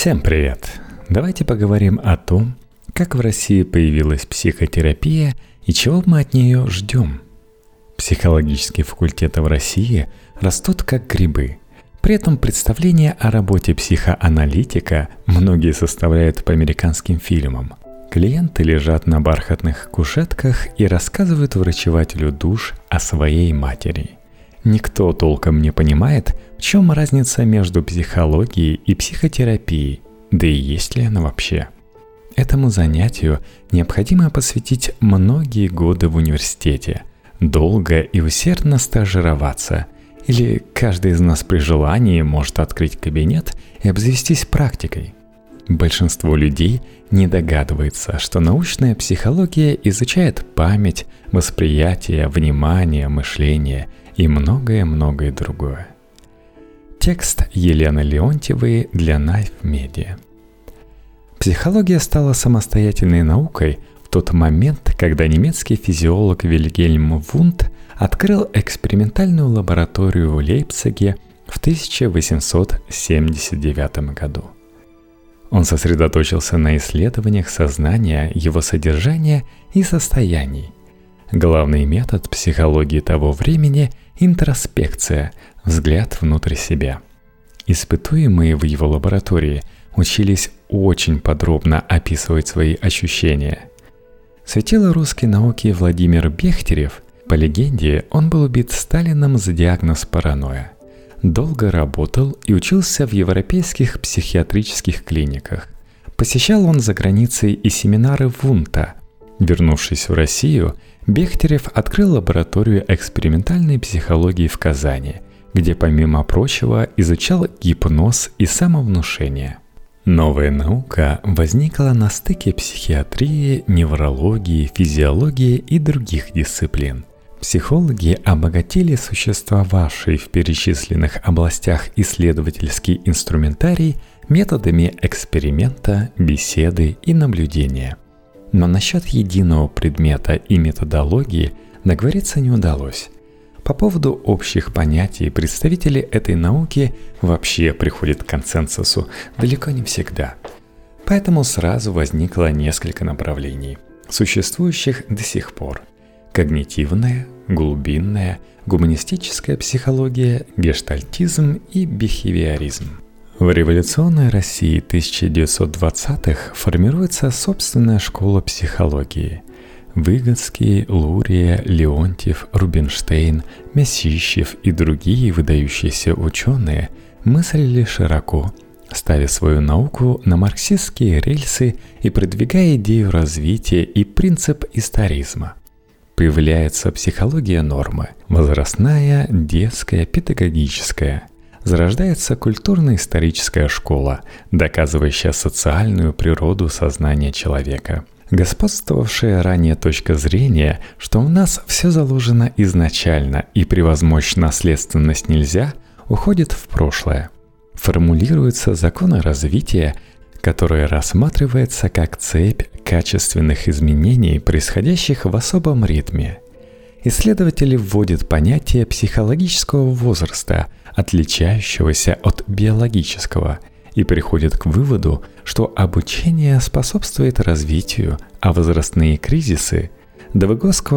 Всем привет! Давайте поговорим о том, как в России появилась психотерапия и чего мы от нее ждем. Психологические факультеты в России растут как грибы. При этом представление о работе психоаналитика многие составляют по американским фильмам. Клиенты лежат на бархатных кушетках и рассказывают врачевателю душ о своей матери – Никто толком не понимает, в чем разница между психологией и психотерапией, да и есть ли она вообще. Этому занятию необходимо посвятить многие годы в университете, долго и усердно стажироваться, или каждый из нас при желании может открыть кабинет и обзавестись практикой. Большинство людей не догадывается, что научная психология изучает память, восприятие, внимание, мышление – и многое-многое другое. Текст Елены Леонтьевой для Knife Media. Психология стала самостоятельной наукой в тот момент, когда немецкий физиолог Вильгельм Вунд открыл экспериментальную лабораторию в Лейпциге в 1879 году. Он сосредоточился на исследованиях сознания, его содержания и состояний. Главный метод психологии того времени Интроспекция – взгляд внутрь себя. Испытуемые в его лаборатории учились очень подробно описывать свои ощущения. Светило русской науки Владимир Бехтерев, по легенде, он был убит Сталином за диагноз паранойя. Долго работал и учился в европейских психиатрических клиниках. Посещал он за границей и семинары Вунта. Вернувшись в Россию – Бехтерев открыл лабораторию экспериментальной психологии в Казани, где, помимо прочего, изучал гипноз и самовнушение. Новая наука возникла на стыке психиатрии, неврологии, физиологии и других дисциплин. Психологи обогатили существовавший в перечисленных областях исследовательский инструментарий методами эксперимента, беседы и наблюдения – но насчет единого предмета и методологии договориться не удалось. По поводу общих понятий представители этой науки вообще приходят к консенсусу далеко не всегда. Поэтому сразу возникло несколько направлений, существующих до сих пор. Когнитивная, глубинная, гуманистическая психология, гештальтизм и бихевиоризм – в революционной России 1920-х формируется собственная школа психологии. Выгодский, Лурия, Леонтьев, Рубинштейн, Месищев и другие выдающиеся ученые мыслили широко, ставя свою науку на марксистские рельсы и продвигая идею развития и принцип историзма. Появляется психология нормы – возрастная, детская, педагогическая – зарождается культурно-историческая школа, доказывающая социальную природу сознания человека. Господствовавшая ранее точка зрения, что у нас все заложено изначально и превозмочь наследственность нельзя, уходит в прошлое. Формулируются законы развития, которое рассматривается как цепь качественных изменений, происходящих в особом ритме. Исследователи вводят понятие психологического возраста – отличающегося от биологического, и приходит к выводу, что обучение способствует развитию, а возрастные кризисы, до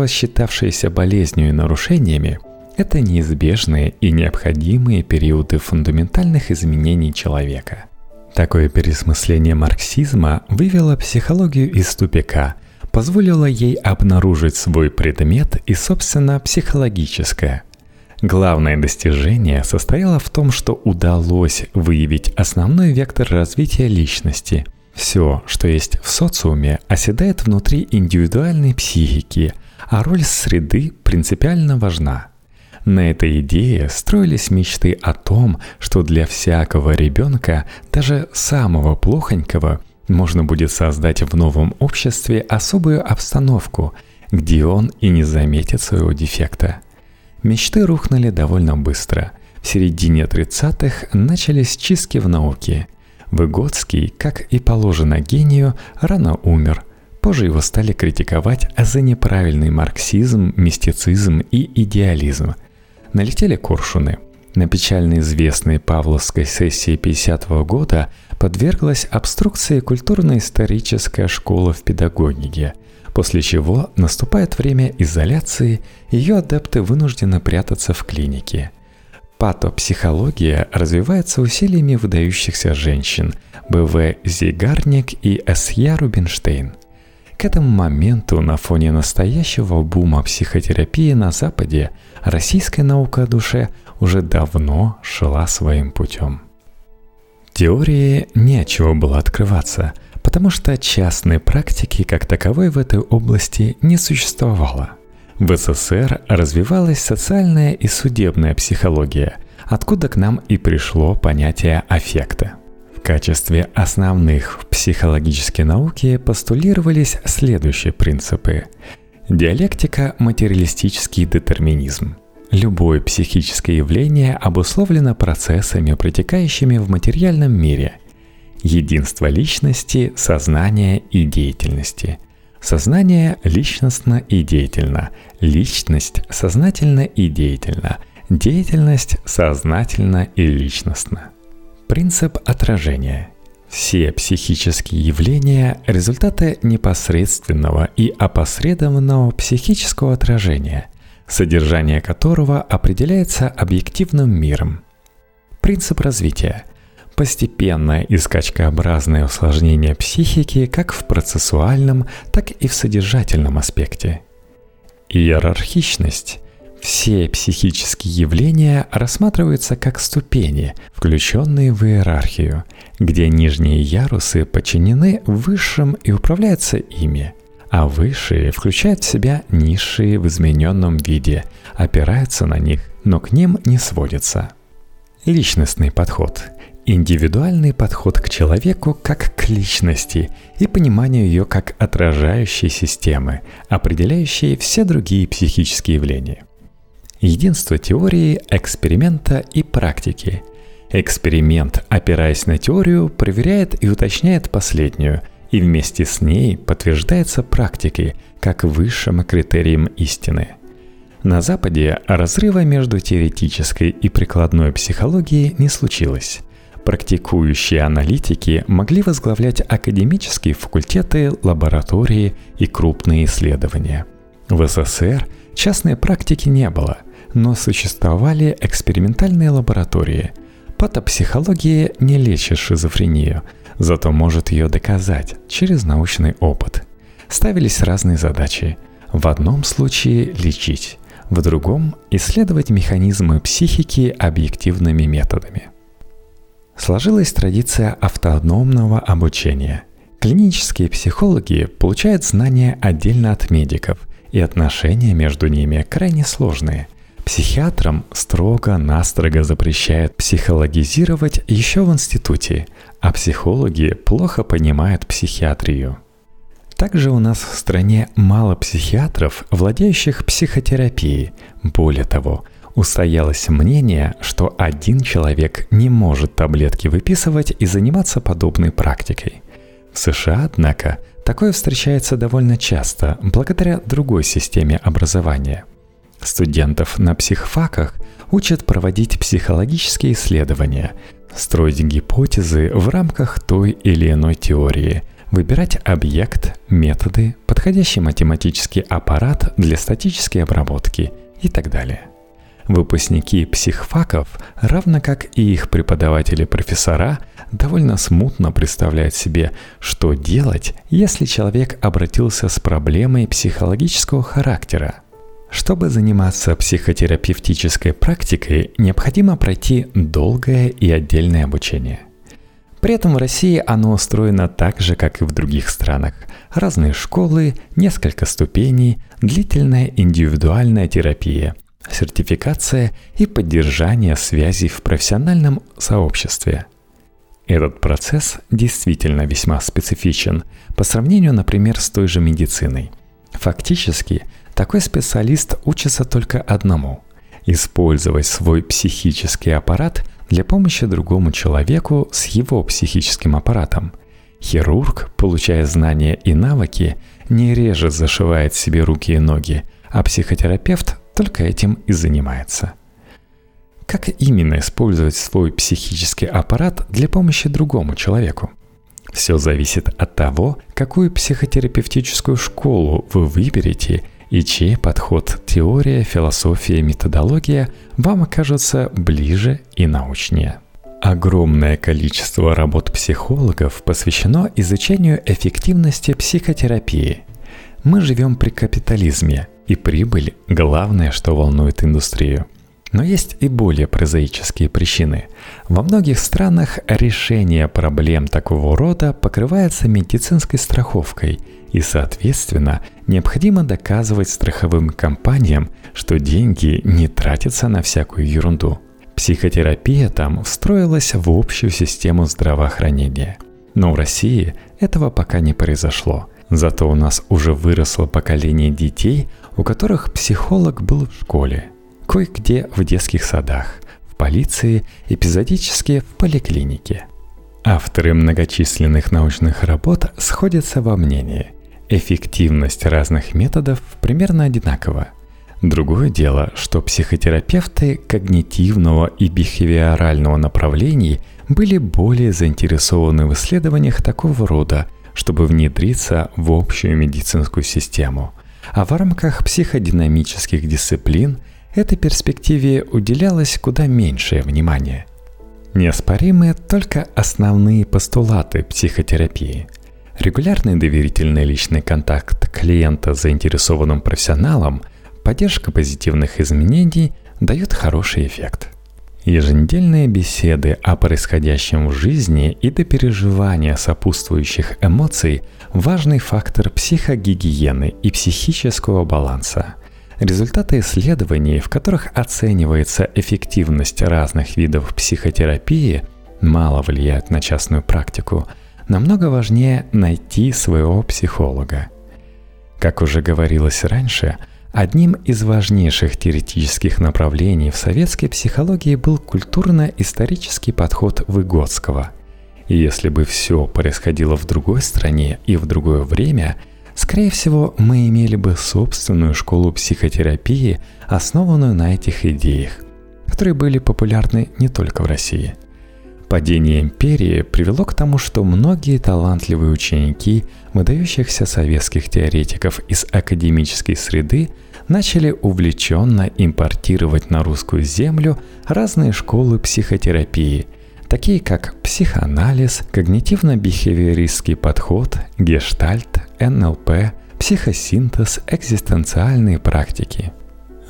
считавшиеся болезнью и нарушениями, это неизбежные и необходимые периоды фундаментальных изменений человека. Такое пересмысление марксизма вывело психологию из тупика, позволило ей обнаружить свой предмет и, собственно, психологическое – Главное достижение состояло в том, что удалось выявить основной вектор развития личности. Все, что есть в социуме, оседает внутри индивидуальной психики, а роль среды принципиально важна. На этой идее строились мечты о том, что для всякого ребенка, даже самого плохонького, можно будет создать в новом обществе особую обстановку, где он и не заметит своего дефекта – Мечты рухнули довольно быстро. В середине 30-х начались чистки в науке. Выгодский, как и положено гению, рано умер. Позже его стали критиковать за неправильный марксизм, мистицизм и идеализм. Налетели коршуны. На печально известной Павловской сессии 50 -го года подверглась обструкции культурно-историческая школа в педагогике, после чего наступает время изоляции, ее адепты вынуждены прятаться в клинике. Патопсихология развивается усилиями выдающихся женщин Б.В. Зигарник и С.Я. Рубинштейн – к этому моменту на фоне настоящего бума психотерапии на Западе российская наука о душе уже давно шла своим путем. Теории нечего было открываться, потому что частной практики как таковой в этой области не существовало. В СССР развивалась социальная и судебная психология, откуда к нам и пришло понятие аффекта – качестве основных в психологической науке постулировались следующие принципы. Диалектика – материалистический детерминизм. Любое психическое явление обусловлено процессами, протекающими в материальном мире. Единство личности, сознания и деятельности. Сознание личностно и деятельно. Личность сознательно и деятельно. Деятельность сознательно и личностно. Принцип отражения. Все психические явления – результаты непосредственного и опосредованного психического отражения, содержание которого определяется объективным миром. Принцип развития – постепенное и скачкообразное усложнение психики как в процессуальном, так и в содержательном аспекте. Иерархичность все психические явления рассматриваются как ступени, включенные в иерархию, где нижние ярусы подчинены высшим и управляются ими, а высшие включают в себя низшие в измененном виде, опираются на них, но к ним не сводятся. Личностный подход – индивидуальный подход к человеку как к личности и пониманию ее как отражающей системы, определяющей все другие психические явления – Единство теории, эксперимента и практики. Эксперимент, опираясь на теорию, проверяет и уточняет последнюю, и вместе с ней подтверждается практикой, как высшим критерием истины. На Западе разрыва между теоретической и прикладной психологией не случилось. Практикующие аналитики могли возглавлять академические факультеты, лаборатории и крупные исследования. В СССР частной практики не было – но существовали экспериментальные лаборатории. Патопсихология не лечит шизофрению, зато может ее доказать через научный опыт. Ставились разные задачи. В одном случае лечить, в другом исследовать механизмы психики объективными методами. Сложилась традиция автономного обучения. Клинические психологи получают знания отдельно от медиков, и отношения между ними крайне сложные. Психиатрам строго-настрого запрещают психологизировать еще в институте, а психологи плохо понимают психиатрию. Также у нас в стране мало психиатров, владеющих психотерапией. Более того, устоялось мнение, что один человек не может таблетки выписывать и заниматься подобной практикой. В США, однако, такое встречается довольно часто благодаря другой системе образования – Студентов на психфаках учат проводить психологические исследования, строить гипотезы в рамках той или иной теории, выбирать объект, методы, подходящий математический аппарат для статической обработки и так далее. Выпускники психфаков, равно как и их преподаватели-профессора, довольно смутно представляют себе, что делать, если человек обратился с проблемой психологического характера – чтобы заниматься психотерапевтической практикой, необходимо пройти долгое и отдельное обучение. При этом в России оно устроено так же, как и в других странах. Разные школы, несколько ступеней, длительная индивидуальная терапия, сертификация и поддержание связей в профессиональном сообществе. Этот процесс действительно весьма специфичен по сравнению, например, с той же медициной. Фактически – такой специалист учится только одному – использовать свой психический аппарат для помощи другому человеку с его психическим аппаратом. Хирург, получая знания и навыки, не реже зашивает себе руки и ноги, а психотерапевт только этим и занимается. как именно использовать свой психический аппарат для помощи другому человеку. Все зависит от того, какую психотерапевтическую школу вы выберете и чей подход теория, философия, методология вам окажутся ближе и научнее. Огромное количество работ психологов посвящено изучению эффективности психотерапии. Мы живем при капитализме, и прибыль – главное, что волнует индустрию. Но есть и более прозаические причины. Во многих странах решение проблем такого рода покрывается медицинской страховкой, и, соответственно, необходимо доказывать страховым компаниям, что деньги не тратятся на всякую ерунду – Психотерапия там встроилась в общую систему здравоохранения. Но в России этого пока не произошло. Зато у нас уже выросло поколение детей, у которых психолог был в школе, кое-где в детских садах, в полиции, эпизодически в поликлинике. Авторы многочисленных научных работ сходятся во мнении. Эффективность разных методов примерно одинакова – Другое дело, что психотерапевты когнитивного и бихевиорального направлений были более заинтересованы в исследованиях такого рода, чтобы внедриться в общую медицинскую систему. А в рамках психодинамических дисциплин этой перспективе уделялось куда меньшее внимание. Неоспоримы только основные постулаты психотерапии – Регулярный доверительный личный контакт клиента с заинтересованным профессионалом Поддержка позитивных изменений дает хороший эффект. Еженедельные беседы о происходящем в жизни и до переживания сопутствующих эмоций – важный фактор психогигиены и психического баланса. Результаты исследований, в которых оценивается эффективность разных видов психотерапии, мало влияют на частную практику. Намного важнее найти своего психолога. Как уже говорилось раньше – Одним из важнейших теоретических направлений в советской психологии был культурно-исторический подход Выгодского. И если бы все происходило в другой стране и в другое время, скорее всего, мы имели бы собственную школу психотерапии, основанную на этих идеях, которые были популярны не только в России. Падение империи привело к тому, что многие талантливые ученики выдающихся советских теоретиков из академической среды начали увлеченно импортировать на русскую землю разные школы психотерапии, такие как психоанализ, когнитивно-бихевиористский подход, гештальт, НЛП, психосинтез, экзистенциальные практики.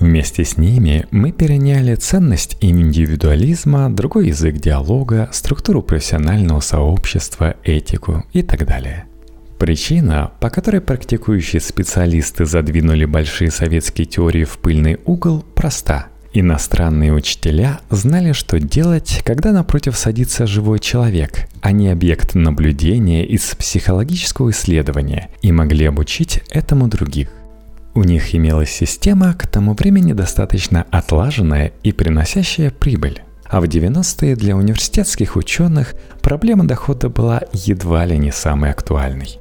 Вместе с ними мы переняли ценность индивидуализма, другой язык диалога, структуру профессионального сообщества, этику и так далее – Причина, по которой практикующие специалисты задвинули большие советские теории в пыльный угол, проста. Иностранные учителя знали, что делать, когда напротив садится живой человек, а не объект наблюдения из психологического исследования, и могли обучить этому других. У них имелась система, к тому времени достаточно отлаженная и приносящая прибыль. А в 90-е для университетских ученых проблема дохода была едва ли не самой актуальной.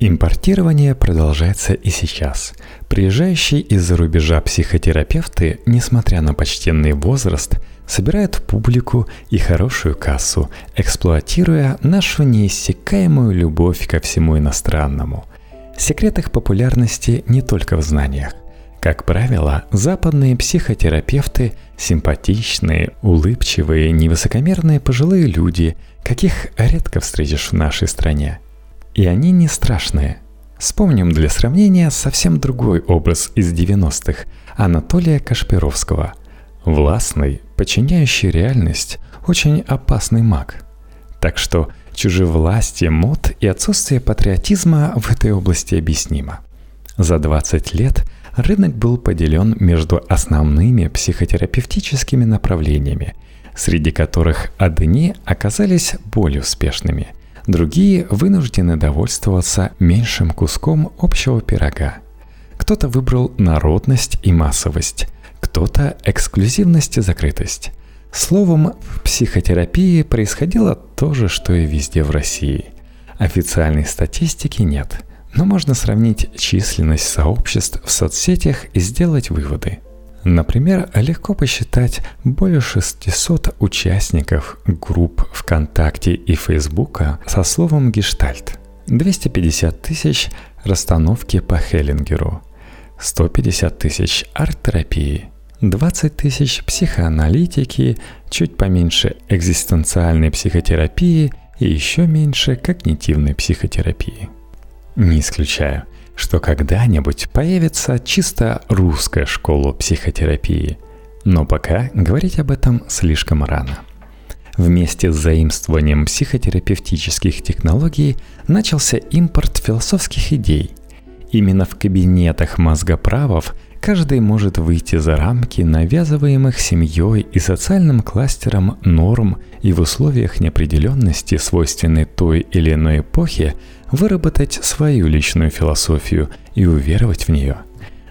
Импортирование продолжается и сейчас. Приезжающие из-за рубежа психотерапевты, несмотря на почтенный возраст, собирают публику и хорошую кассу, эксплуатируя нашу неиссякаемую любовь ко всему иностранному. Секрет их популярности не только в знаниях. Как правило, западные психотерапевты – симпатичные, улыбчивые, невысокомерные пожилые люди, каких редко встретишь в нашей стране – и они не страшные. Вспомним для сравнения совсем другой образ из 90-х Анатолия Кашпировского. Властный, подчиняющий реальность, очень опасный маг. Так что чужевластие мод и отсутствие патриотизма в этой области объяснимо. За 20 лет рынок был поделен между основными психотерапевтическими направлениями, среди которых одни оказались более успешными – Другие вынуждены довольствоваться меньшим куском общего пирога. Кто-то выбрал народность и массовость, кто-то эксклюзивность и закрытость. Словом, в психотерапии происходило то же, что и везде в России. Официальной статистики нет, но можно сравнить численность сообществ в соцсетях и сделать выводы. Например, легко посчитать более 600 участников групп ВКонтакте и Фейсбука со словом «гештальт», 250 тысяч расстановки по Хеллингеру, 150 тысяч арт-терапии, 20 тысяч психоаналитики, чуть поменьше экзистенциальной психотерапии и еще меньше когнитивной психотерапии. Не исключаю, что когда-нибудь появится чисто русская школа психотерапии, но пока говорить об этом слишком рано. Вместе с заимствованием психотерапевтических технологий начался импорт философских идей. Именно в кабинетах мозгоправов каждый может выйти за рамки навязываемых семьей и социальным кластером норм и в условиях неопределенности, свойственной той или иной эпохе, выработать свою личную философию и уверовать в нее.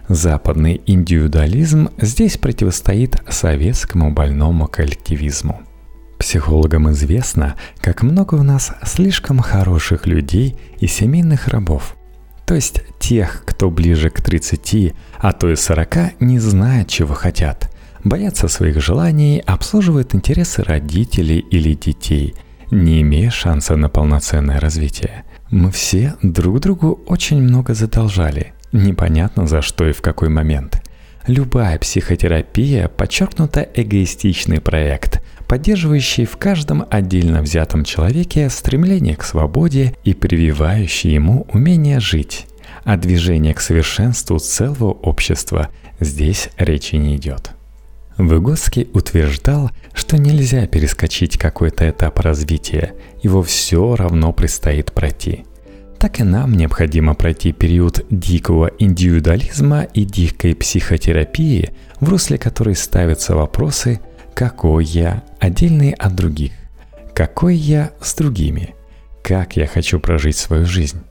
Западный индивидуализм здесь противостоит советскому больному коллективизму. Психологам известно, как много у нас слишком хороших людей и семейных рабов. То есть тех, кто ближе к 30, а то и 40 не знает, чего хотят. Боятся своих желаний, обслуживают интересы родителей или детей, не имея шанса на полноценное развитие – мы все друг другу очень много задолжали. Непонятно за что и в какой момент. Любая психотерапия – подчеркнуто эгоистичный проект, поддерживающий в каждом отдельно взятом человеке стремление к свободе и прививающий ему умение жить. А движение к совершенству целого общества здесь речи не идет. Выгодский утверждал, что нельзя перескочить какой-то этап развития, его все равно предстоит пройти. Так и нам необходимо пройти период дикого индивидуализма и дикой психотерапии, в русле которой ставятся вопросы «какой я отдельный от других?», «какой я с другими?», «как я хочу прожить свою жизнь?».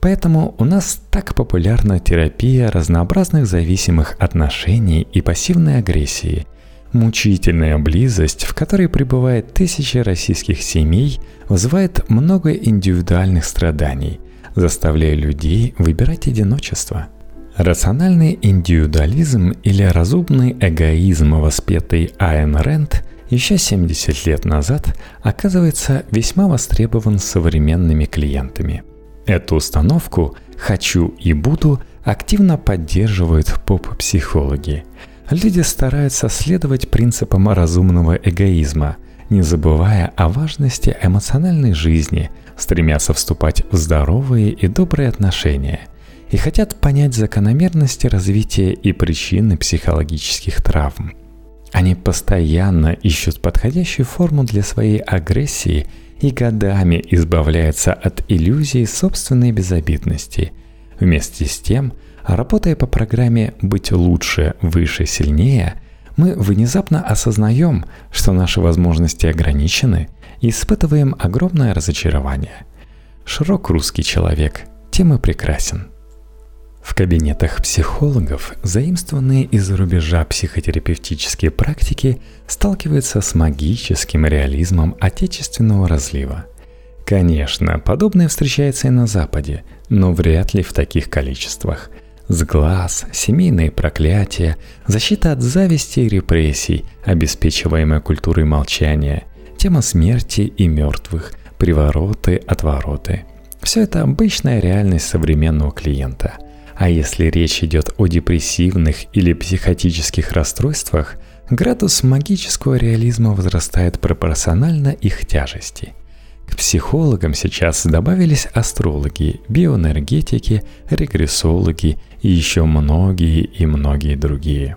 Поэтому у нас так популярна терапия разнообразных зависимых отношений и пассивной агрессии. Мучительная близость, в которой пребывает тысячи российских семей, вызывает много индивидуальных страданий, заставляя людей выбирать одиночество. Рациональный индивидуализм или разумный эгоизм, воспетый Айн Рэнд, еще 70 лет назад оказывается весьма востребован современными клиентами – Эту установку «хочу и буду» активно поддерживают поп-психологи. Люди стараются следовать принципам разумного эгоизма, не забывая о важности эмоциональной жизни, стремятся вступать в здоровые и добрые отношения и хотят понять закономерности развития и причины психологических травм. Они постоянно ищут подходящую форму для своей агрессии – и годами избавляется от иллюзии собственной безобидности. Вместе с тем, работая по программе «Быть лучше, выше, сильнее», мы внезапно осознаем, что наши возможности ограничены и испытываем огромное разочарование. Широк русский человек, тем и прекрасен – в кабинетах психологов заимствованные из-за рубежа психотерапевтические практики сталкиваются с магическим реализмом отечественного разлива. Конечно, подобное встречается и на Западе, но вряд ли в таких количествах. Сглаз, семейные проклятия, защита от зависти и репрессий, обеспечиваемая культурой молчания, тема смерти и мертвых, привороты, отвороты. Все это обычная реальность современного клиента – а если речь идет о депрессивных или психотических расстройствах, градус магического реализма возрастает пропорционально их тяжести. К психологам сейчас добавились астрологи, биоэнергетики, регрессологи и еще многие и многие другие.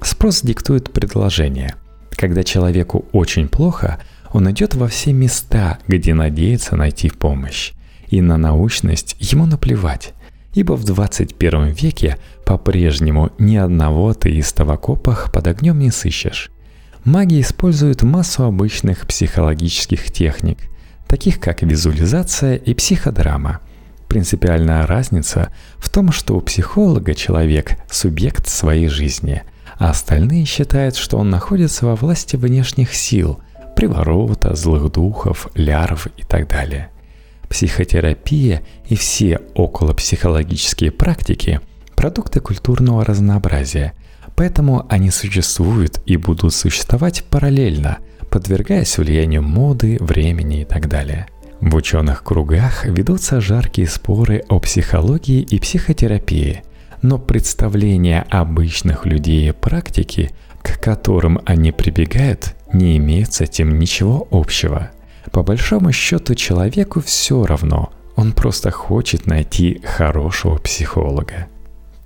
Спрос диктует предложение. Когда человеку очень плохо, он идет во все места, где надеется найти помощь. И на научность ему наплевать ибо в 21 веке по-прежнему ни одного теиста в окопах под огнем не сыщешь. Маги используют массу обычных психологических техник, таких как визуализация и психодрама. Принципиальная разница в том, что у психолога человек – субъект своей жизни, а остальные считают, что он находится во власти внешних сил – приворота, злых духов, лярв и так далее психотерапия и все околопсихологические практики – продукты культурного разнообразия, Поэтому они существуют и будут существовать параллельно, подвергаясь влиянию моды, времени и так далее. В ученых кругах ведутся жаркие споры о психологии и психотерапии, но представления обычных людей и практики, к которым они прибегают, не имеют с этим ничего общего. По большому счету человеку все равно, он просто хочет найти хорошего психолога.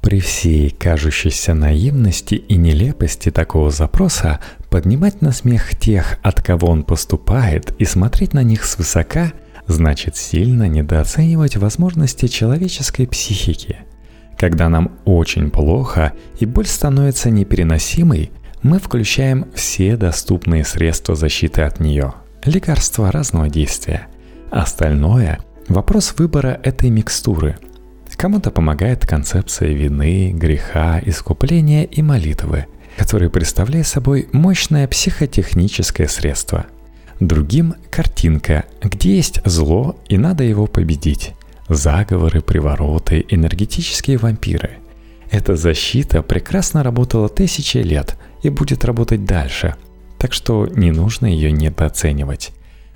При всей кажущейся наивности и нелепости такого запроса поднимать на смех тех, от кого он поступает, и смотреть на них свысока, значит сильно недооценивать возможности человеческой психики. Когда нам очень плохо и боль становится непереносимой, мы включаем все доступные средства защиты от нее, лекарства разного действия. Остальное – вопрос выбора этой микстуры – Кому-то помогает концепция вины, греха, искупления и молитвы, которые представляют собой мощное психотехническое средство. Другим – картинка, где есть зло и надо его победить. Заговоры, привороты, энергетические вампиры. Эта защита прекрасно работала тысячи лет и будет работать дальше, так что не нужно ее недооценивать.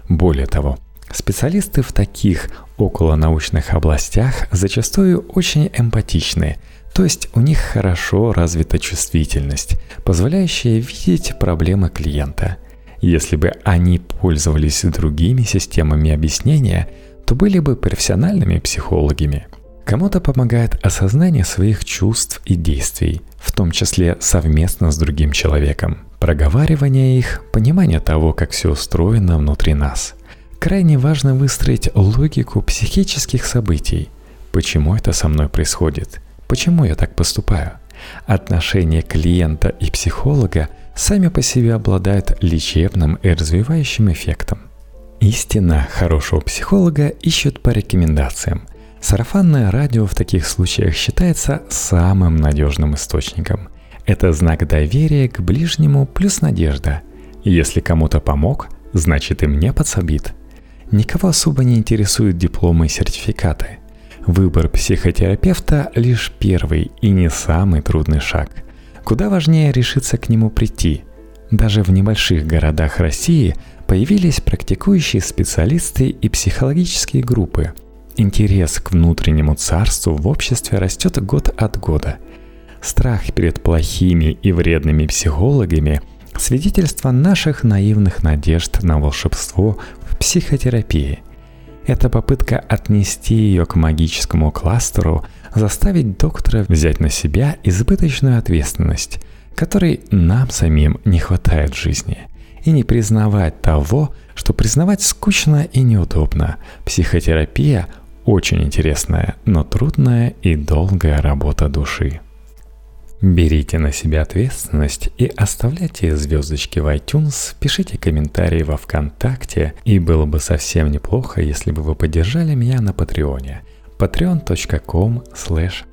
Более того, Специалисты в таких околонаучных областях зачастую очень эмпатичны, то есть у них хорошо развита чувствительность, позволяющая видеть проблемы клиента. Если бы они пользовались другими системами объяснения, то были бы профессиональными психологами. Кому-то помогает осознание своих чувств и действий, в том числе совместно с другим человеком, проговаривание их, понимание того, как все устроено внутри нас – Крайне важно выстроить логику психических событий. Почему это со мной происходит? Почему я так поступаю? Отношения клиента и психолога сами по себе обладают лечебным и развивающим эффектом. Истина хорошего психолога ищут по рекомендациям. Сарафанное радио в таких случаях считается самым надежным источником. Это знак доверия к ближнему плюс надежда. Если кому-то помог, значит и мне подсобит – Никого особо не интересуют дипломы и сертификаты. Выбор психотерапевта – лишь первый и не самый трудный шаг. Куда важнее решиться к нему прийти. Даже в небольших городах России появились практикующие специалисты и психологические группы. Интерес к внутреннему царству в обществе растет год от года. Страх перед плохими и вредными психологами – свидетельство наших наивных надежд на волшебство психотерапии. Это попытка отнести ее к магическому кластеру, заставить доктора взять на себя избыточную ответственность, которой нам самим не хватает в жизни, и не признавать того, что признавать скучно и неудобно. Психотерапия – очень интересная, но трудная и долгая работа души. Берите на себя ответственность и оставляйте звездочки в iTunes, пишите комментарии во ВКонтакте, и было бы совсем неплохо, если бы вы поддержали меня на Патреоне patreon.com slash